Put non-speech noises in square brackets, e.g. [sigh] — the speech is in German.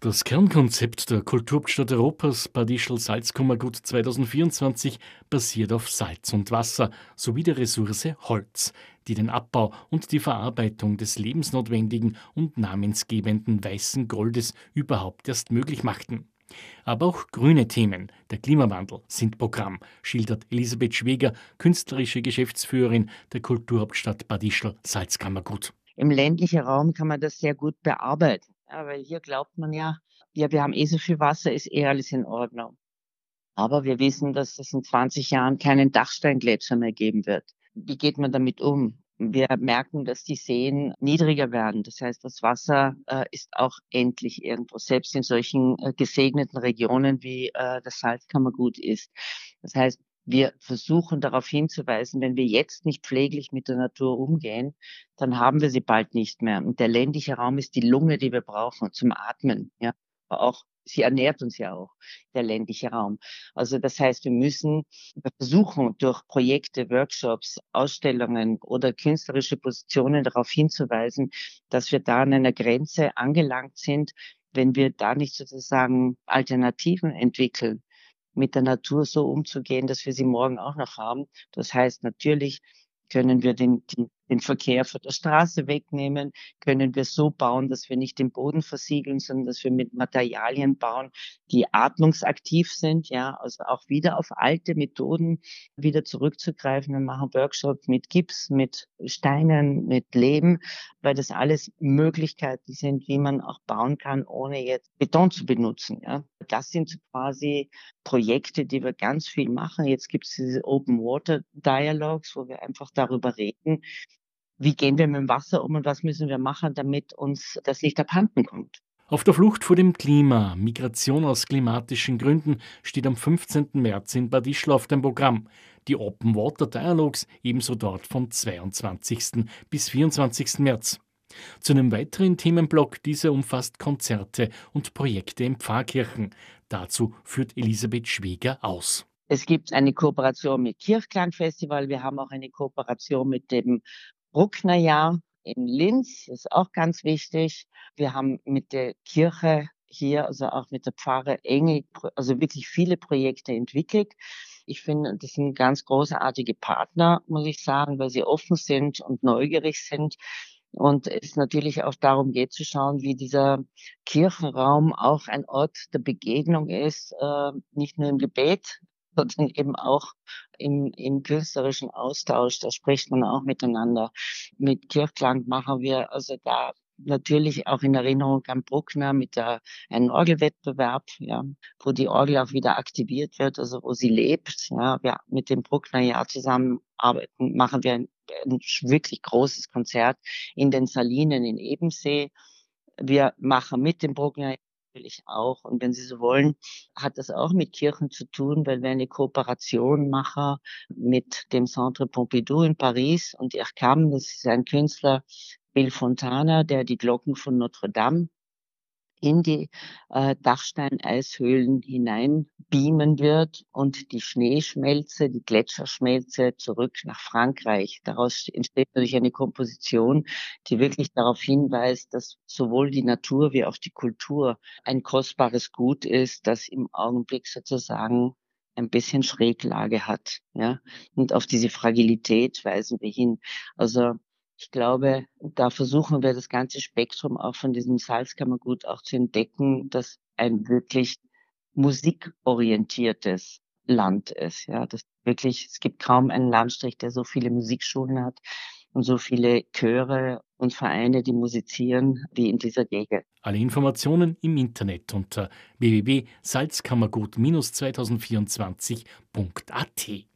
Das Kernkonzept der Kulturhauptstadt Europas Bad Ischl Salzkammergut 2024 basiert auf Salz und Wasser sowie der Ressource Holz, die den Abbau und die Verarbeitung des lebensnotwendigen und namensgebenden weißen Goldes überhaupt erst möglich machten. Aber auch grüne Themen, der Klimawandel, sind Programm, schildert Elisabeth Schweger, künstlerische Geschäftsführerin der Kulturhauptstadt Bad Ischl Salzkammergut. Im ländlichen Raum kann man das sehr gut bearbeiten. Ja, weil hier glaubt man ja, ja, wir haben eh so viel Wasser, ist eh alles in Ordnung. Aber wir wissen, dass es in 20 Jahren keinen Dachsteingletscher mehr geben wird. Wie geht man damit um? Wir merken, dass die Seen niedriger werden. Das heißt, das Wasser äh, ist auch endlich irgendwo, selbst in solchen äh, gesegneten Regionen wie äh, das Salzkammergut ist. Das heißt, wir versuchen darauf hinzuweisen, wenn wir jetzt nicht pfleglich mit der Natur umgehen, dann haben wir sie bald nicht mehr. Und der ländliche Raum ist die Lunge, die wir brauchen zum Atmen. Ja, aber auch sie ernährt uns ja auch, der ländliche Raum. Also das heißt, wir müssen versuchen, durch Projekte, Workshops, Ausstellungen oder künstlerische Positionen darauf hinzuweisen, dass wir da an einer Grenze angelangt sind, wenn wir da nicht sozusagen Alternativen entwickeln mit der Natur so umzugehen, dass wir sie morgen auch noch haben. Das heißt natürlich können wir den, den, Verkehr von der Straße wegnehmen, können wir so bauen, dass wir nicht den Boden versiegeln, sondern dass wir mit Materialien bauen, die atmungsaktiv sind, ja, also auch wieder auf alte Methoden wieder zurückzugreifen. Wir machen Workshops mit Gips, mit Steinen, mit Leben, weil das alles Möglichkeiten sind, wie man auch bauen kann, ohne jetzt Beton zu benutzen, ja. Das sind quasi Projekte, die wir ganz viel machen. Jetzt gibt es diese Open Water Dialogues, wo wir einfach darüber reden, wie gehen wir mit dem Wasser um und was müssen wir machen, damit uns das nicht abhanden kommt. Auf der Flucht vor dem Klima, Migration aus klimatischen Gründen, steht am 15. März in Bad Ischl auf dem Programm. Die Open Water Dialogues ebenso dort vom 22. bis 24. März. Zu einem weiteren Themenblock dieser umfasst Konzerte und Projekte in Pfarrkirchen. Dazu führt Elisabeth Schweger aus. Es gibt eine Kooperation mit Kirchklang Festival. Wir haben auch eine Kooperation mit dem Brucknerjahr in Linz. Das ist auch ganz wichtig. Wir haben mit der Kirche hier, also auch mit der Pfarre enge, also wirklich viele Projekte entwickelt. Ich finde, das sind ganz großartige Partner, muss ich sagen, weil sie offen sind und neugierig sind. Und es natürlich auch darum geht zu schauen, wie dieser Kirchenraum auch ein Ort der Begegnung ist, äh, nicht nur im Gebet, [laughs] sondern eben auch im, im künstlerischen Austausch. Da spricht man auch miteinander. Mit Kirchklang machen wir also da natürlich auch in Erinnerung an Bruckner mit der, einem Orgelwettbewerb, ja, wo die Orgel auch wieder aktiviert wird, also wo sie lebt. Ja, wir mit dem Bruckner Jahr zusammenarbeiten, machen wir ein wirklich großes Konzert in den Salinen in Ebensee. Wir machen mit dem Bruckner natürlich auch. Und wenn Sie so wollen, hat das auch mit Kirchen zu tun, weil wir eine Kooperation machen mit dem Centre Pompidou in Paris und Erkam, das ist ein Künstler, Bill Fontana, der die Glocken von Notre Dame in die äh, Dachsteineishöhlen hinein beamen wird und die Schneeschmelze, die Gletscherschmelze zurück nach Frankreich. Daraus entsteht natürlich eine Komposition, die wirklich darauf hinweist, dass sowohl die Natur wie auch die Kultur ein kostbares Gut ist, das im Augenblick sozusagen ein bisschen Schräglage hat, ja. Und auf diese Fragilität weisen wir hin. Also ich glaube, da versuchen wir das ganze Spektrum auch von diesem Salzkammergut auch zu entdecken, dass ein wirklich musikorientiertes Land ist. Ja, das wirklich, es gibt kaum einen Landstrich, der so viele Musikschulen hat und so viele Chöre und Vereine, die musizieren, wie in dieser Gegend. Alle Informationen im Internet unter www.salzkammergut-2024.at.